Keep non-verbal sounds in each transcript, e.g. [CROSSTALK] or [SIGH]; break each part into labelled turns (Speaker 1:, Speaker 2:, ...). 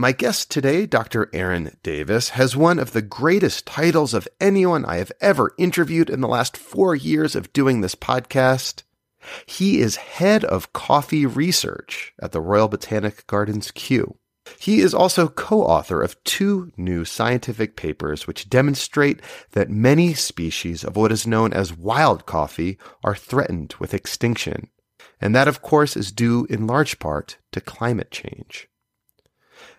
Speaker 1: My guest today, Dr. Aaron Davis, has one of the greatest titles of anyone I have ever interviewed in the last four years of doing this podcast. He is head of coffee research at the Royal Botanic Gardens Kew. He is also co-author of two new scientific papers which demonstrate that many species of what is known as wild coffee are threatened with extinction. And that, of course, is due in large part to climate change.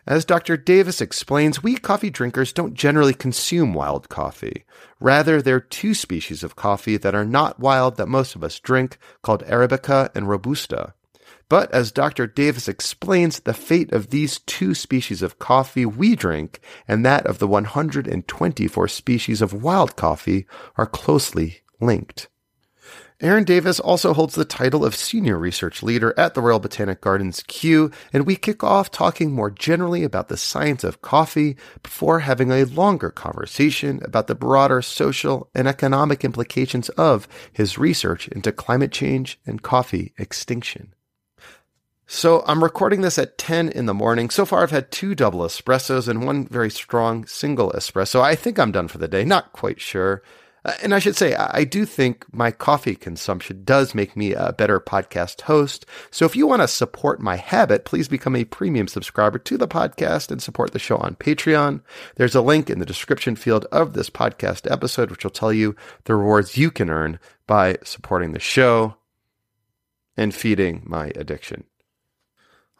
Speaker 1: As Dr. Davis explains, we coffee drinkers don't generally consume wild coffee. Rather, there are two species of coffee that are not wild that most of us drink, called Arabica and Robusta. But as Dr. Davis explains, the fate of these two species of coffee we drink and that of the 124 species of wild coffee are closely linked. Aaron Davis also holds the title of Senior Research Leader at the Royal Botanic Gardens Kew, and we kick off talking more generally about the science of coffee before having a longer conversation about the broader social and economic implications of his research into climate change and coffee extinction. So I'm recording this at 10 in the morning. So far, I've had two double espressos and one very strong single espresso. I think I'm done for the day. Not quite sure. Uh, and I should say, I do think my coffee consumption does make me a better podcast host. So if you want to support my habit, please become a premium subscriber to the podcast and support the show on Patreon. There's a link in the description field of this podcast episode, which will tell you the rewards you can earn by supporting the show and feeding my addiction.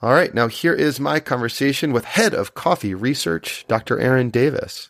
Speaker 1: All right, now here is my conversation with head of coffee research, Dr. Aaron Davis.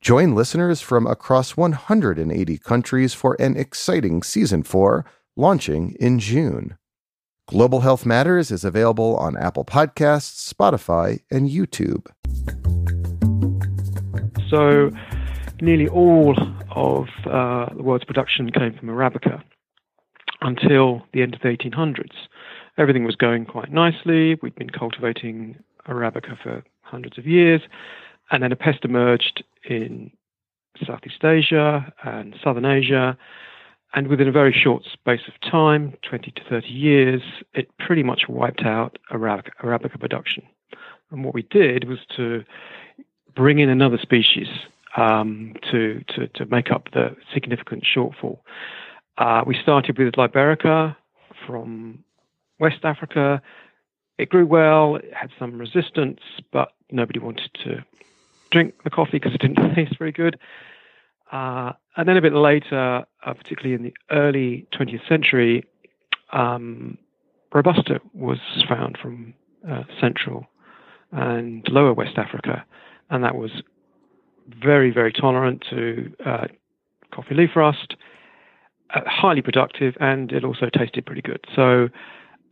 Speaker 1: Join listeners from across 180 countries for an exciting season 4 launching in June. Global Health Matters is available on Apple Podcasts, Spotify, and YouTube.
Speaker 2: So, nearly all of uh, the world's production came from Arabica until the end of the 1800s. Everything was going quite nicely. We'd been cultivating Arabica for hundreds of years. And then a pest emerged in Southeast Asia and Southern Asia. And within a very short space of time, 20 to 30 years, it pretty much wiped out Arabica, Arabica production. And what we did was to bring in another species um, to, to, to make up the significant shortfall. Uh, we started with Liberica from West Africa. It grew well, it had some resistance, but nobody wanted to drink the coffee because it didn't [LAUGHS] taste very good. Uh, and then a bit later, uh, particularly in the early 20th century, um, Robusta was found from uh, Central and Lower West Africa, and that was very, very tolerant to uh, coffee leaf rust, uh, highly productive, and it also tasted pretty good. So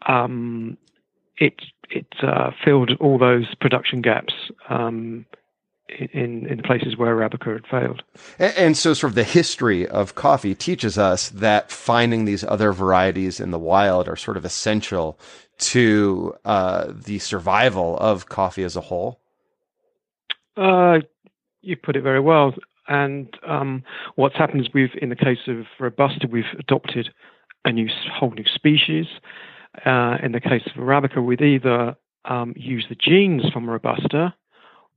Speaker 2: um, it it uh, filled all those production gaps um, in in places where Arabica had failed.
Speaker 1: And, and, so, sort of the history of coffee teaches us that finding these other varieties in the wild are sort of essential to uh, the survival of coffee as a whole.
Speaker 2: Uh, you put it very well. And um, what's happened is we've, in the case of Robusta, we've adopted a new whole new species. Uh, in the case of Arabica, we'd either um, use the genes from Robusta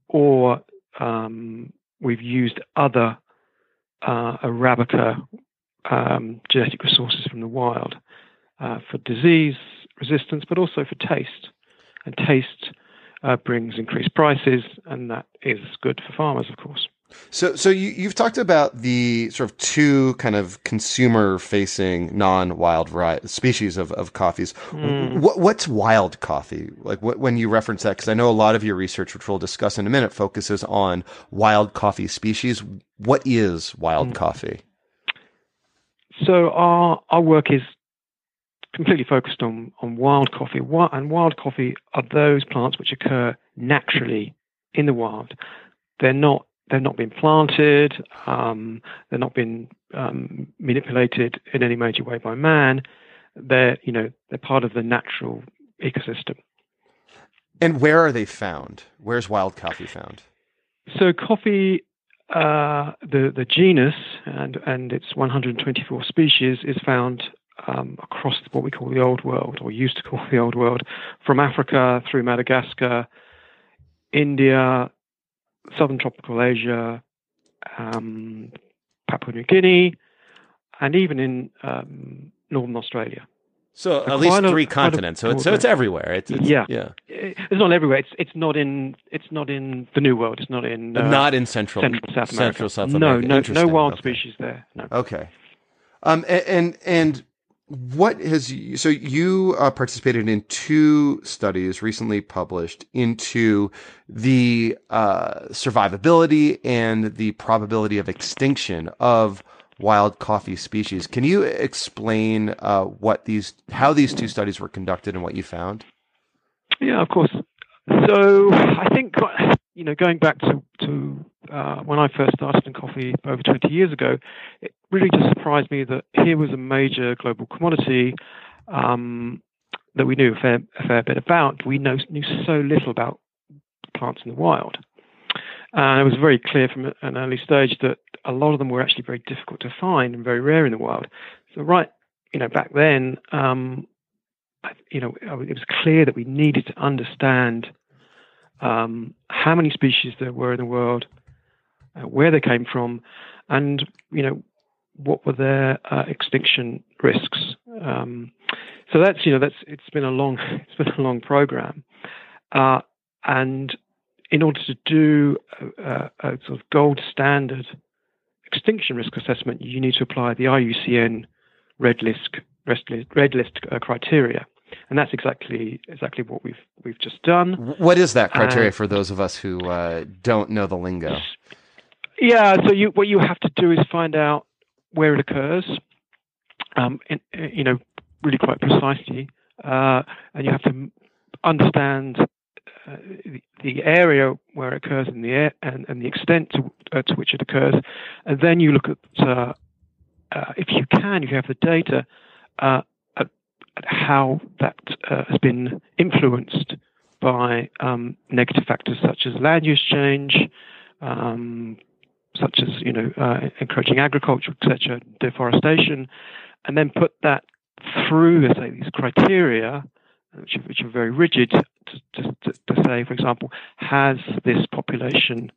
Speaker 2: or um, we've used other uh, Arabica um, genetic resources from the wild uh, for disease resistance, but also for taste. And taste uh, brings increased prices, and that is good for farmers, of course.
Speaker 1: So, so you, you've talked about the sort of two kind of consumer-facing non-wild variety, species of, of coffees. Mm. What, what's wild coffee? Like what, when you reference that, because I know a lot of your research, which we'll discuss in a minute, focuses on wild coffee species. What is wild mm. coffee?
Speaker 2: So our our work is completely focused on, on wild coffee. And wild coffee are those plants which occur naturally in the wild. They're not they've not been planted. Um, they're not been um, manipulated in any major way by man. They're you know they're part of the natural ecosystem.
Speaker 1: And where are they found? Where's wild coffee found?
Speaker 2: So coffee, uh, the the genus and and its 124 species is found um, across what we call the Old World, or used to call [LAUGHS] the Old World, from Africa through Madagascar, India, southern tropical Asia, um, Papua New Guinea, and even in um, northern Australia.
Speaker 1: So, so at least three a, continents. So it's so it's everywhere. It's, it's,
Speaker 2: yeah, yeah. It's not everywhere. It's it's not in it's not in the New World. It's not in
Speaker 1: uh, not in central
Speaker 2: central South America.
Speaker 1: Central South America.
Speaker 2: No, no, no wild okay. species there. No.
Speaker 1: Okay. Um, and and what has so you uh, participated in two studies recently published into the uh, survivability and the probability of extinction of wild coffee species. Can you explain uh, what these how these two studies were conducted and what you found?
Speaker 2: Yeah, of course. So I think you know going back to to uh, when I first started in coffee over 20 years ago, it really just surprised me that here was a major global commodity um, that we knew a fair, a fair bit about. We know, knew so little about plants in the wild. And it was very clear from an early stage that a lot of them were actually very difficult to find and very rare in the wild. So right, you know, back then, um, you know, it was clear that we needed to understand um, how many species there were in the world, uh, where they came from, and you know what were their uh, extinction risks. Um, so that's you know that's it's been a long [LAUGHS] it's been a long program, uh, and in order to do a, a, sort of gold standard extinction risk assessment, you need to apply the IUCN Red List Red List, uh, criteria, and that's exactly exactly what we've we've just done.
Speaker 1: What is that criteria for those of us who uh, don't know the lingo?
Speaker 2: Yeah, so you, what you have to do is find out where it occurs, um, in, you know, really quite precisely, uh, and you have to understand uh, the, the, area where it occurs in the air and, and the extent to, uh, to, which it occurs, and then you look at, uh, uh, if you can, if you have the data, uh, at, at, how that has been influenced by um, negative factors such as land use change, um, such as you know uh, encouraging agriculture, etc., deforestation, and then put that through, let's say, these criteria, which are, which are very rigid, to, to, to, say, for example, has this population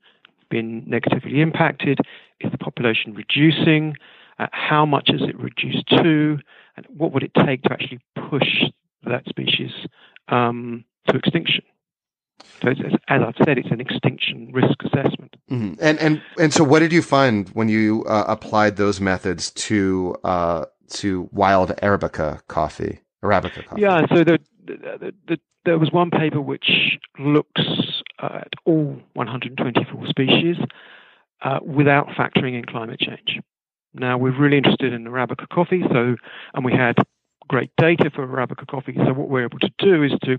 Speaker 2: been negatively impacted? Is the population reducing? Uh, how much is it reduced to? And what would it take to actually push that species um, to extinction? So as I've said, it's an extinction risk assessment.
Speaker 1: Mm-hmm. And and and so, what did you find when you uh, applied those methods to uh, to wild arabica coffee, arabica coffee?
Speaker 2: Yeah. So the, the, the, there was one paper which looks at all 124 species uh, without factoring in climate change. Now we're really interested in arabica coffee, so and we had great data for arabica coffee. So what we're able to do is to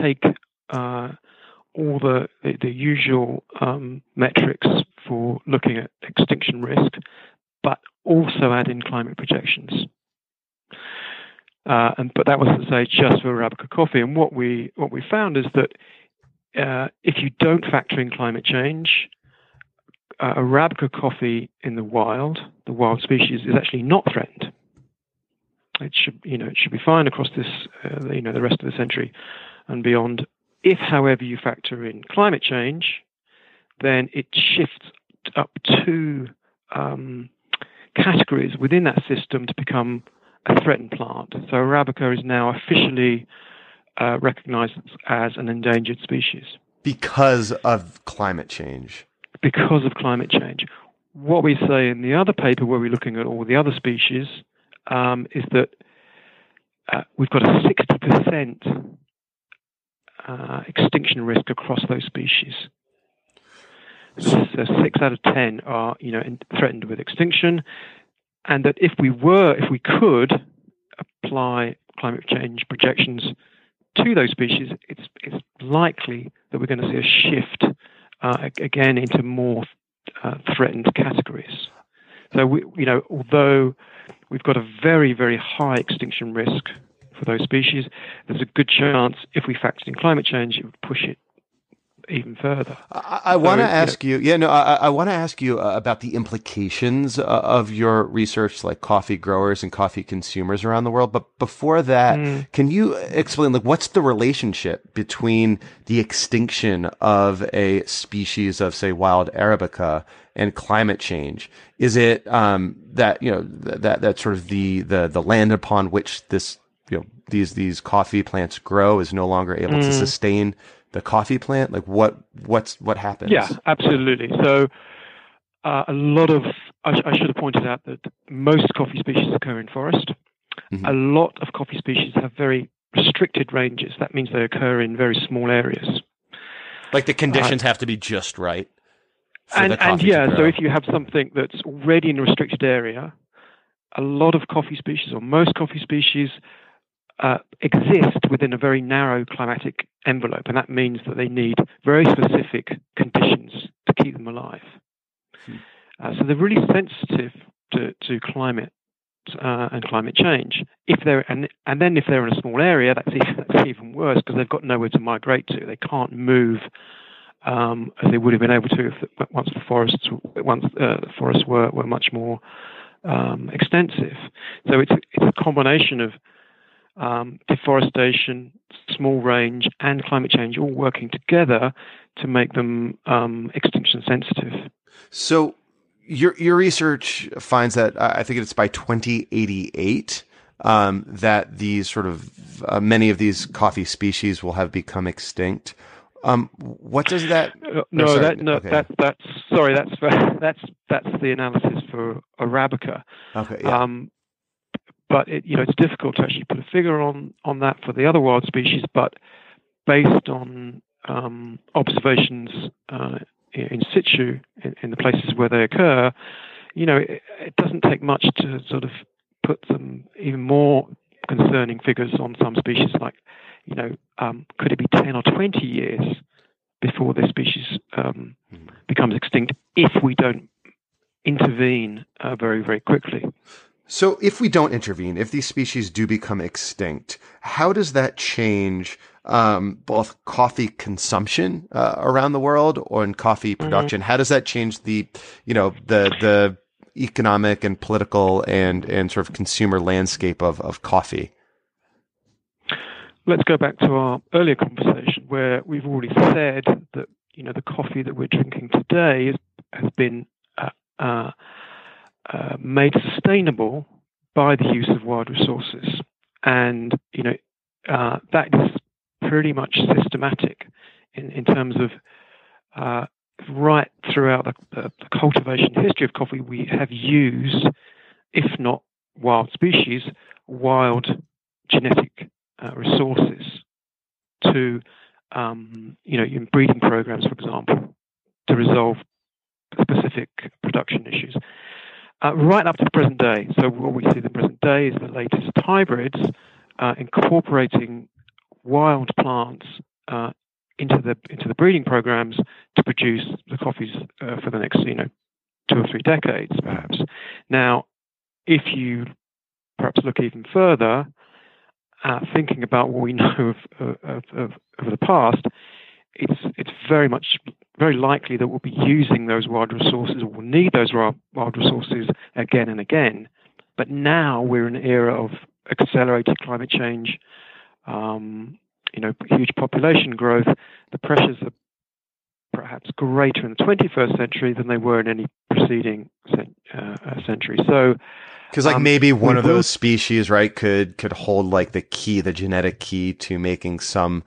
Speaker 2: take uh, all the, the, usual um, metrics for looking at extinction risk, but also add in climate projections. Uh, and but that was to say just for Arabica coffee. And what we what we found is that uh, if you don't factor in climate change, uh, Arabica coffee in the wild, the wild species, is actually not threatened. It should you know it should be fine across this uh, you know the rest of the century and beyond. If, however, you factor in climate change, then it shifts up two um, categories within that system to become a threatened plant. So Arabica is now officially uh, recognized as an endangered species.
Speaker 1: Because of climate change.
Speaker 2: because of climate change. What we say in the other paper, where we're looking at all the other species, um, is that uh, we've got a 60% uh, extinction risk across those species. So six out of ten are, you know, threatened with extinction, and that if we were, if we could apply climate change projections to those species, it's it's likely that we're going to see a shift uh, again into more uh, threatened categories. So we, you know, although we've got a very very high extinction risk for those species, there's a good chance if we factored in climate change, it would push it even further.
Speaker 1: I, I so, want to ask you, yeah, no, I, I want to ask you uh, about the implications uh, of your research, like coffee growers and coffee consumers around the world. But before that, mm. can you explain, like, what's the relationship between the extinction of a species of, say, wild Arabica and climate change? Is it um, that you know that that sort of the the the land upon which this you know these these coffee plants grow is no longer able mm. to sustain the coffee plant? Like what what's what happens?
Speaker 2: Yeah, absolutely. So uh, a lot of I, sh- I, should have pointed out that most coffee species occur in forest. Mm-hmm. A lot of coffee species have very restricted ranges. That means they occur in very small areas.
Speaker 1: Like the conditions uh, have to be just right.
Speaker 2: And, and yeah, so if you have something that's already in a restricted area, a lot of coffee species or most coffee species uh, exist within a very narrow climatic envelope, and that means that they need very specific conditions to keep them alive. Hmm. Uh, so they're really sensitive to, to climate uh, and climate change. If they're and, and then if they're in a small area, that's even, that's even worse because they've got nowhere to migrate to. They can't move um, as they would have been able to if once the forests once uh, the forests were were much more um, extensive. So it's it's a combination of um, deforestation, small range, and climate change all working together to make them um, extinction sensitive.
Speaker 1: So, your your research finds that uh, I think it's by 2088 um, that these sort of uh, many of these coffee species will have become extinct. Um, what does that?
Speaker 2: Uh, no, oh, that no, okay. that that's sorry, that's [LAUGHS] that's that's the analysis for Arabica.
Speaker 1: Okay. Yeah. Um,
Speaker 2: but it, you know it's difficult to actually put a figure on on that for the other wild species. But based on um, observations uh, in situ in, in, the places where they occur, you know it, it, doesn't take much to sort of put some even more concerning figures on some species. Like you know, um, could it be ten or twenty years before this species um, mm. becomes extinct if we don't intervene uh, very very quickly?
Speaker 1: So, if we don't intervene, if these species do become extinct, how does that change um, both coffee consumption uh, around the world or in coffee mm-hmm. production? Mm-hmm. How does that change the, you know, the the economic and political and and sort of consumer landscape of of coffee?
Speaker 2: Let's go back to our earlier conversation where we've already said that you know the coffee that we're drinking today is, has been uh, uh, uh, made sustainable by the use of wild resources. And, you know, uh, that is pretty much systematic in, in terms of uh, right throughout the, the, the, cultivation history of coffee, we have used, if not wild species, wild genetic uh, resources to, um, you know, in breeding programs, for example, to resolve specific production issues uh, right up to the present day. So what we see in the present day is the latest hybrids uh, incorporating wild plants uh, into the into the breeding programs to produce the coffees uh, for the next you know two or three decades, perhaps. Now, if you perhaps look even further, thinking about what we [LAUGHS] know of, of, of, of the past, it's it's very much very likely that we'll be using those wild resources or we'll need those wild resources again and again. But now we're in an era of accelerated climate change, um, you know, huge population growth. The pressures are perhaps greater in the 21st century than they were in any preceding uh, century. So,
Speaker 1: because like um, maybe one of those species, right, could could hold like the key, the genetic key to making some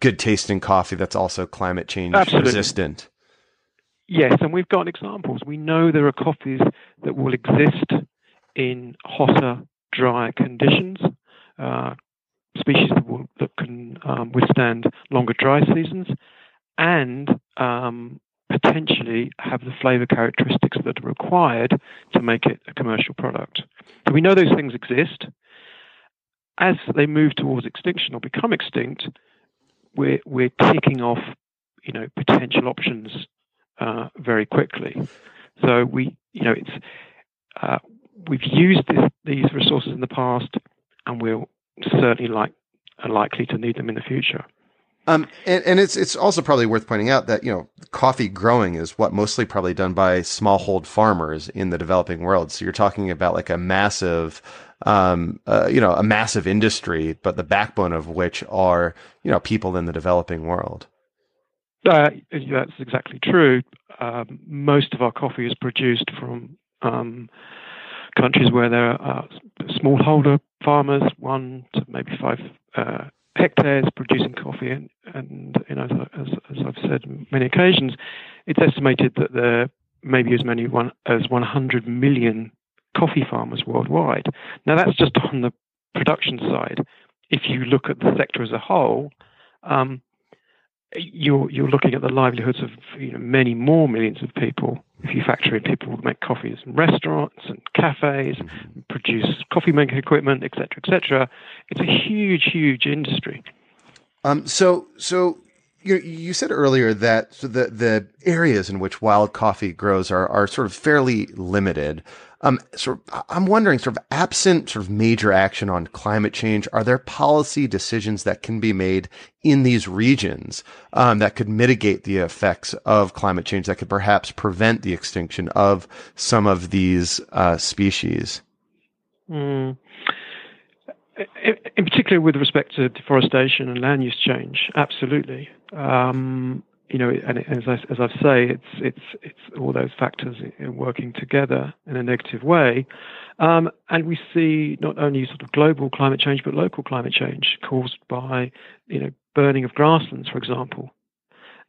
Speaker 1: good tasting coffee that's also climate change Absolutely. resistant.
Speaker 2: yes, and we've got examples. We know there are coffees that will exist in hotter, drier conditions. Uh, species that, will, that can um, withstand longer dry seasons, and um, potentially have the flavor characteristics that are required to make it a commercial product. So we know those things exist. As they move towards extinction or become extinct, we're we're ticking off, you know, potential options uh, very quickly. So we, you know, it's uh, we've used this, these resources in the past, and we'll certainly like are likely to need them in the future.
Speaker 1: Um, and, and it's it's also probably worth pointing out that you know coffee growing is what mostly probably done by smallhold farmers in the developing world. So you're talking about like a massive, um, uh, you know, a massive industry, but the backbone of which are you know people in the developing world.
Speaker 2: Uh, that's exactly true. Um, most of our coffee is produced from um, countries where there are smallholder farmers, one to maybe five uh, hectares producing coffee, and, and you know, as, as, I've said many occasions, it's estimated that there may be as many one, as 100 million coffee farmers worldwide. Now, that's just on the production side. If you look at the sector as a whole, um, you're you're looking at the livelihoods of you know, many more millions of people if you factor in people who make coffees in restaurants and cafes, mm-hmm. produce coffee making equipment, etc., etc. It's a huge, huge industry.
Speaker 1: Um, so, so you you said earlier that the the areas in which wild coffee grows are are sort of fairly limited. Um, sort of, I'm wondering, sort of absent sort of major action on climate change, are there policy decisions that can be made in these regions um, that could mitigate the effects of climate change, that could perhaps prevent the extinction of some of these uh, species?
Speaker 2: Mm. In particular, with respect to deforestation and land use change, absolutely. Um, you know, and as I, as I say, it's it's it's all those factors working together in a negative way, um, and we see not only sort of global climate change but local climate change caused by you know burning of grasslands, for example.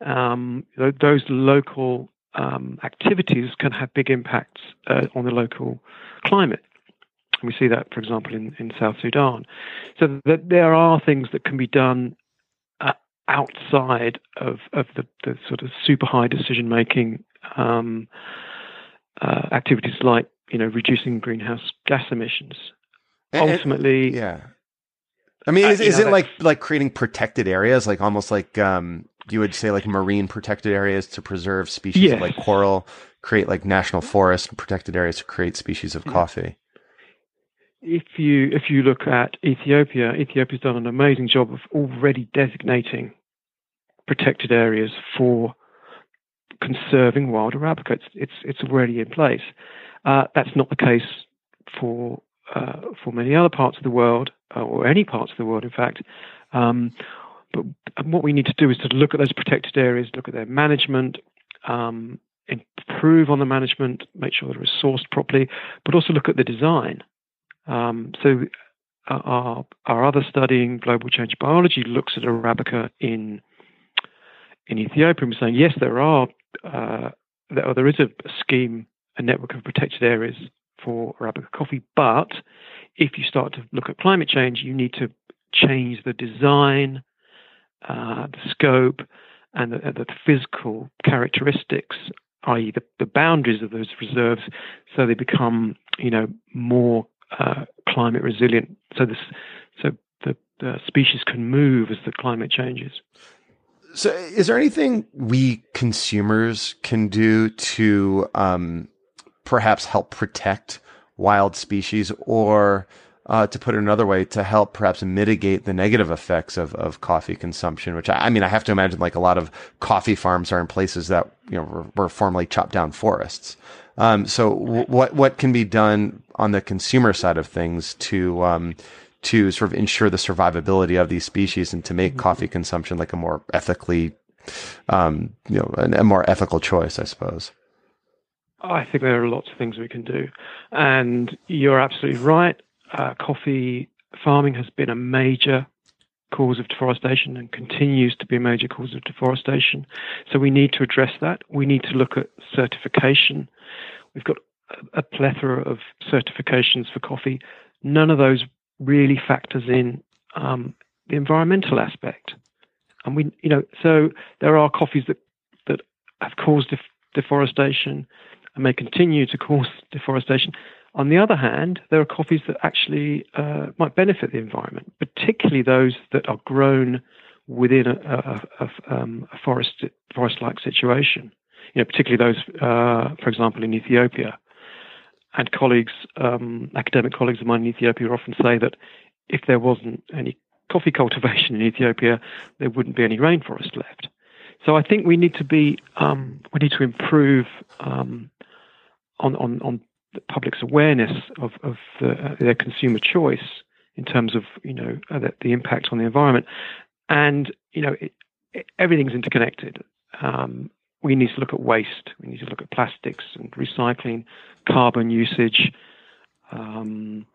Speaker 2: Um, those local um, activities can have big impacts uh, on the local climate. And we see that, for example, in, in South Sudan. So that there are things that can be done outside of, of the, the sort of super high decision making um, uh, activities like you know reducing greenhouse gas emissions. And, Ultimately,
Speaker 1: yeah. I mean, is, uh, is know, it like like creating protected areas, like almost like um, you would say like marine protected areas to preserve species yes. like coral, create like national forests and protected areas to create species of yeah. coffee?
Speaker 2: If you if you look at Ethiopia, Ethiopia's done an amazing job of already designating protected areas for conserving wild arabica. It's it's, it's already in place. Uh, that's not the case for uh, for many other parts of the world, uh, or any parts of the world, in fact. Um, but what we need to do is to look at those protected areas, look at their management, um, improve on the management, make sure they're resourced properly, but also look at the design. Um, so uh, our, our other study in global change biology looks at Arabica in in Ethiopia and saying, yes, there are uh, there, there is a scheme, a network of protected areas for Arabica coffee, but if you start to look at climate change, you need to change the design, uh, the scope, and the, the, physical characteristics, i.e., the, the, boundaries of those reserves, so they become, you know, more uh, climate resilient. So this, so the, the species can move as the climate changes.
Speaker 1: So, is there anything we consumers can do to um, perhaps help protect wild species, or uh, to put it another way, to help perhaps mitigate the negative effects of, of coffee consumption? Which I, I mean, I have to imagine like a lot of coffee farms are in places that you know were, were formerly chopped down forests. Um, so, w- what what can be done on the consumer side of things to um, to sort of ensure the survivability of these species and to make mm-hmm. coffee consumption like a more ethically, um, you know, a, a more ethical choice, I suppose.
Speaker 2: I think there are lots of things we can do, and you're absolutely right. Uh, coffee farming has been a major cause of deforestation and continues to be a major cause of deforestation. So we need to address that. We need to look at certification. We've got a plethora of certifications for coffee. None of those really factors in um, the environmental aspect. And we, you know, so there are coffees that that have caused def- deforestation and may continue to cause deforestation. On the other hand, there are coffees that actually uh, might benefit the environment, particularly those that are grown within a, a, a, um, a forest forest-like situation. You know, particularly those, uh, for example, in Ethiopia. And colleagues, um, academic colleagues of mine in Ethiopia, often say that if there wasn't any coffee [LAUGHS] cultivation in Ethiopia, there wouldn't be any rainforest left. So I think we need to be um, we need to improve um, on, on on the public's awareness of, of the, uh, their consumer choice in terms of you know uh, the, the, impact on the environment, and you know it, it, everything's interconnected. Um, we need to look at waste. We need to look at plastics and recycling, carbon usage, um,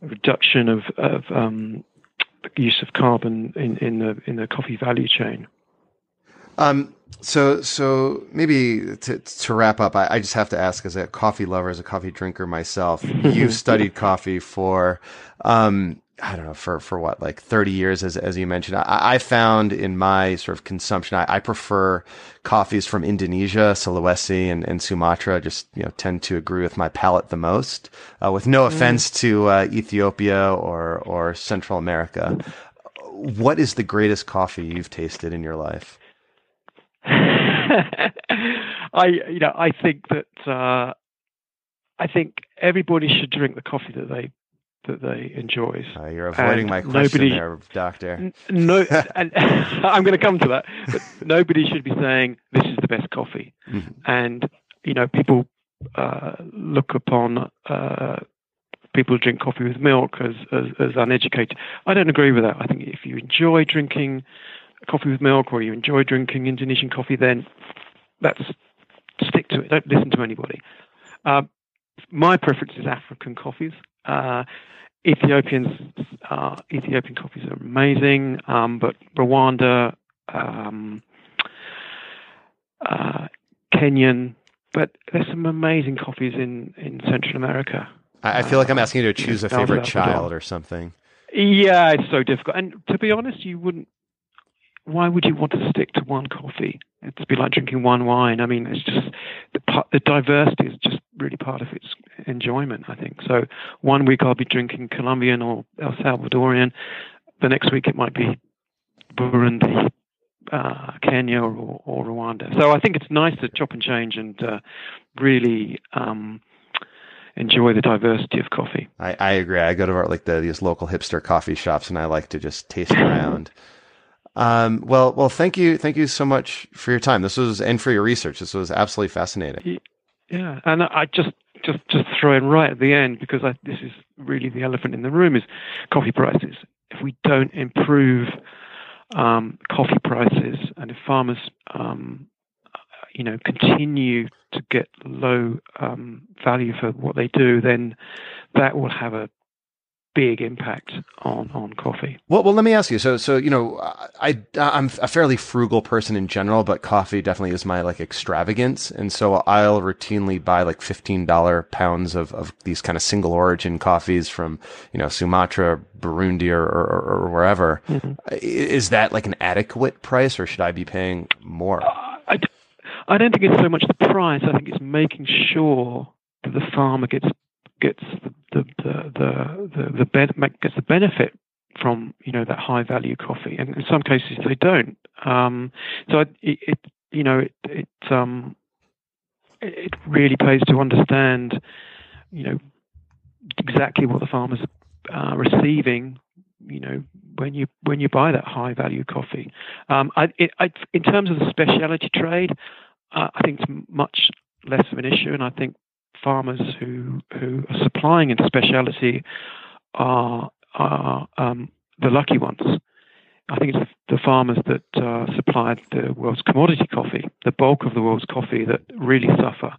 Speaker 2: reduction of, of um, use of carbon in, in the in the coffee value chain.
Speaker 1: Um, so, so maybe to, to wrap up, I, I, just have to ask, as a coffee lover, as a coffee drinker myself, [LAUGHS] you've studied coffee for, um, I don't know, for, for what, like 30 years, as, as you mentioned. I, I found in my sort of consumption, I, I prefer coffees from Indonesia, Sulawesi and, and Sumatra, just, you know, tend to agree with my palate the most, uh, with no mm. offense mm. to, uh, Ethiopia or, or Central America. What is the greatest coffee you've tasted in your life? [LAUGHS]
Speaker 2: I, you know, I think that uh, I think everybody should drink the coffee that they that they enjoy.
Speaker 1: Uh, you're avoiding and my question nobody, there, doctor.
Speaker 2: No, [LAUGHS] and [LAUGHS] I'm going to come to that. But nobody should be saying this is the best coffee, mm-hmm. and you know, people uh, look upon. Uh, people who drink coffee with milk as, as, as uneducated. I don't agree with that. I think if you enjoy drinking coffee with milk or you enjoy drinking Indonesian coffee, then that's stick to it. Don't listen to anybody. Uh, my preference is African coffees. Uh, Ethiopians, uh, Ethiopian coffees are amazing, um, but Rwanda, um, uh, Kenyan, but there's some amazing coffees in, in Central America.
Speaker 1: I feel like I'm asking you to choose a favorite child or something.
Speaker 2: Yeah, it's so difficult. And to be honest, you wouldn't why would you want to stick to one coffee? It'd be like drinking one wine. I mean, it's just the, the diversity is just really part of its enjoyment. I think so. One week I'll be drinking Colombian or El Salvadorian. The next week it might be Burundi, uh, Kenya, or, or, Rwanda. So I think it's nice to chop and change and uh, really. Um, enjoy the diversity of coffee.
Speaker 1: I, I agree. I go to like the, these local hipster coffee shops and I like to just taste around. [LAUGHS] Um, well, well, thank you, thank you so much for your time. This was and for your research. This was absolutely fascinating.
Speaker 2: Yeah, and I just just just throw in right at the end because I, this is really the elephant in the room is coffee prices. If we don't improve um, coffee prices, and if farmers, um, you know, continue to get low um, value for what they do, then that will have a big impact on on coffee.
Speaker 1: Well, well, let me ask you. So, so you know, I I'm a fairly frugal person in general, but coffee definitely is my like extravagance, and so I'll routinely buy like fifteen dollar pounds of of these kind of single origin coffees from you know Sumatra, Burundi, or or, or wherever. Mm-hmm. Is that like an adequate price, or should I be paying more? Uh,
Speaker 2: I, I don't think it's so much the price. I think it's making sure that the farmer gets gets the the the the, the ben- gets the benefit from you know that high value coffee, and in some cases they don't. Um, so it, it, you know it it um it really pays to understand you know exactly what the farmers are receiving you know when you when you buy that high value coffee. Um, I, it, I, in terms of the specialty trade, uh, I think it's much less of an issue, and I think farmers who who are supplying into specialty are are um, the lucky ones. I think it's the farmers that uh, supply the world's commodity coffee, the bulk of the world's coffee, that really suffer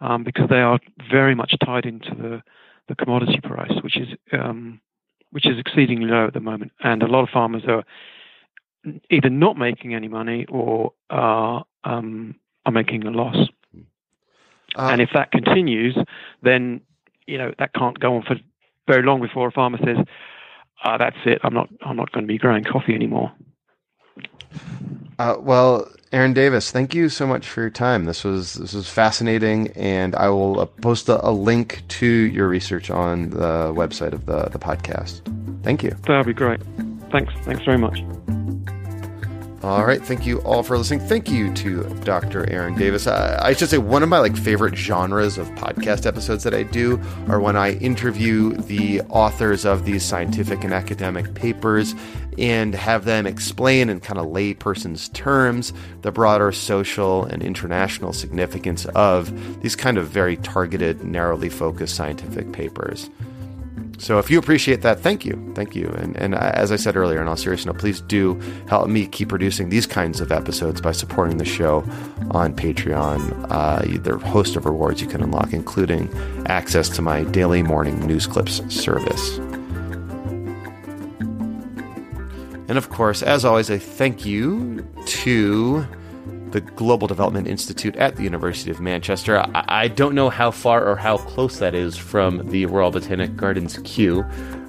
Speaker 2: um, because they are very much tied into the, the commodity price, which is um, which is exceedingly low at the moment, and a lot of farmers are either not making any money or are um, are making a loss. Uh, and if that continues, then you know that can't go on for very long before a farmer says, uh, "That's it. I'm not. I'm not going to be growing coffee anymore."
Speaker 1: Uh, well, Aaron Davis, thank you so much for your time. This was this was fascinating, and I will uh, post a, a, link to your research on the website of the the podcast. Thank you.
Speaker 2: That'd be great. Thanks. Thanks very much.
Speaker 1: All right, thank you all for listening. Thank you to Dr. Aaron Davis. I, I, should say one of my like favorite genres of podcast episodes that I do are when I interview the authors of these scientific and academic papers and have them explain in kind of layperson's terms the broader social and international significance of these kind of very targeted, narrowly focused scientific papers. So if you appreciate that, thank you, thank you. And and as I said earlier, in all seriousness, please do help me keep producing these kinds of episodes by supporting the show on Patreon. Uh, there are a host of rewards you can unlock, including access to my daily morning news clips service. And of course, as always, a thank you to the Global Development Institute at the University of Manchester. I, I, don't know how far or how close that is from the Royal Botanic Gardens Kew,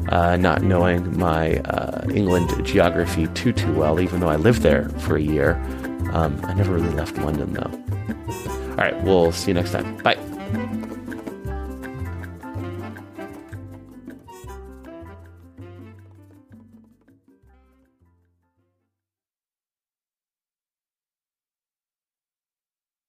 Speaker 1: uh, not knowing my uh, England geography too, too well, even though I lived there for a year. Um, I never really left London, though. All right, we'll see you next time. Bye.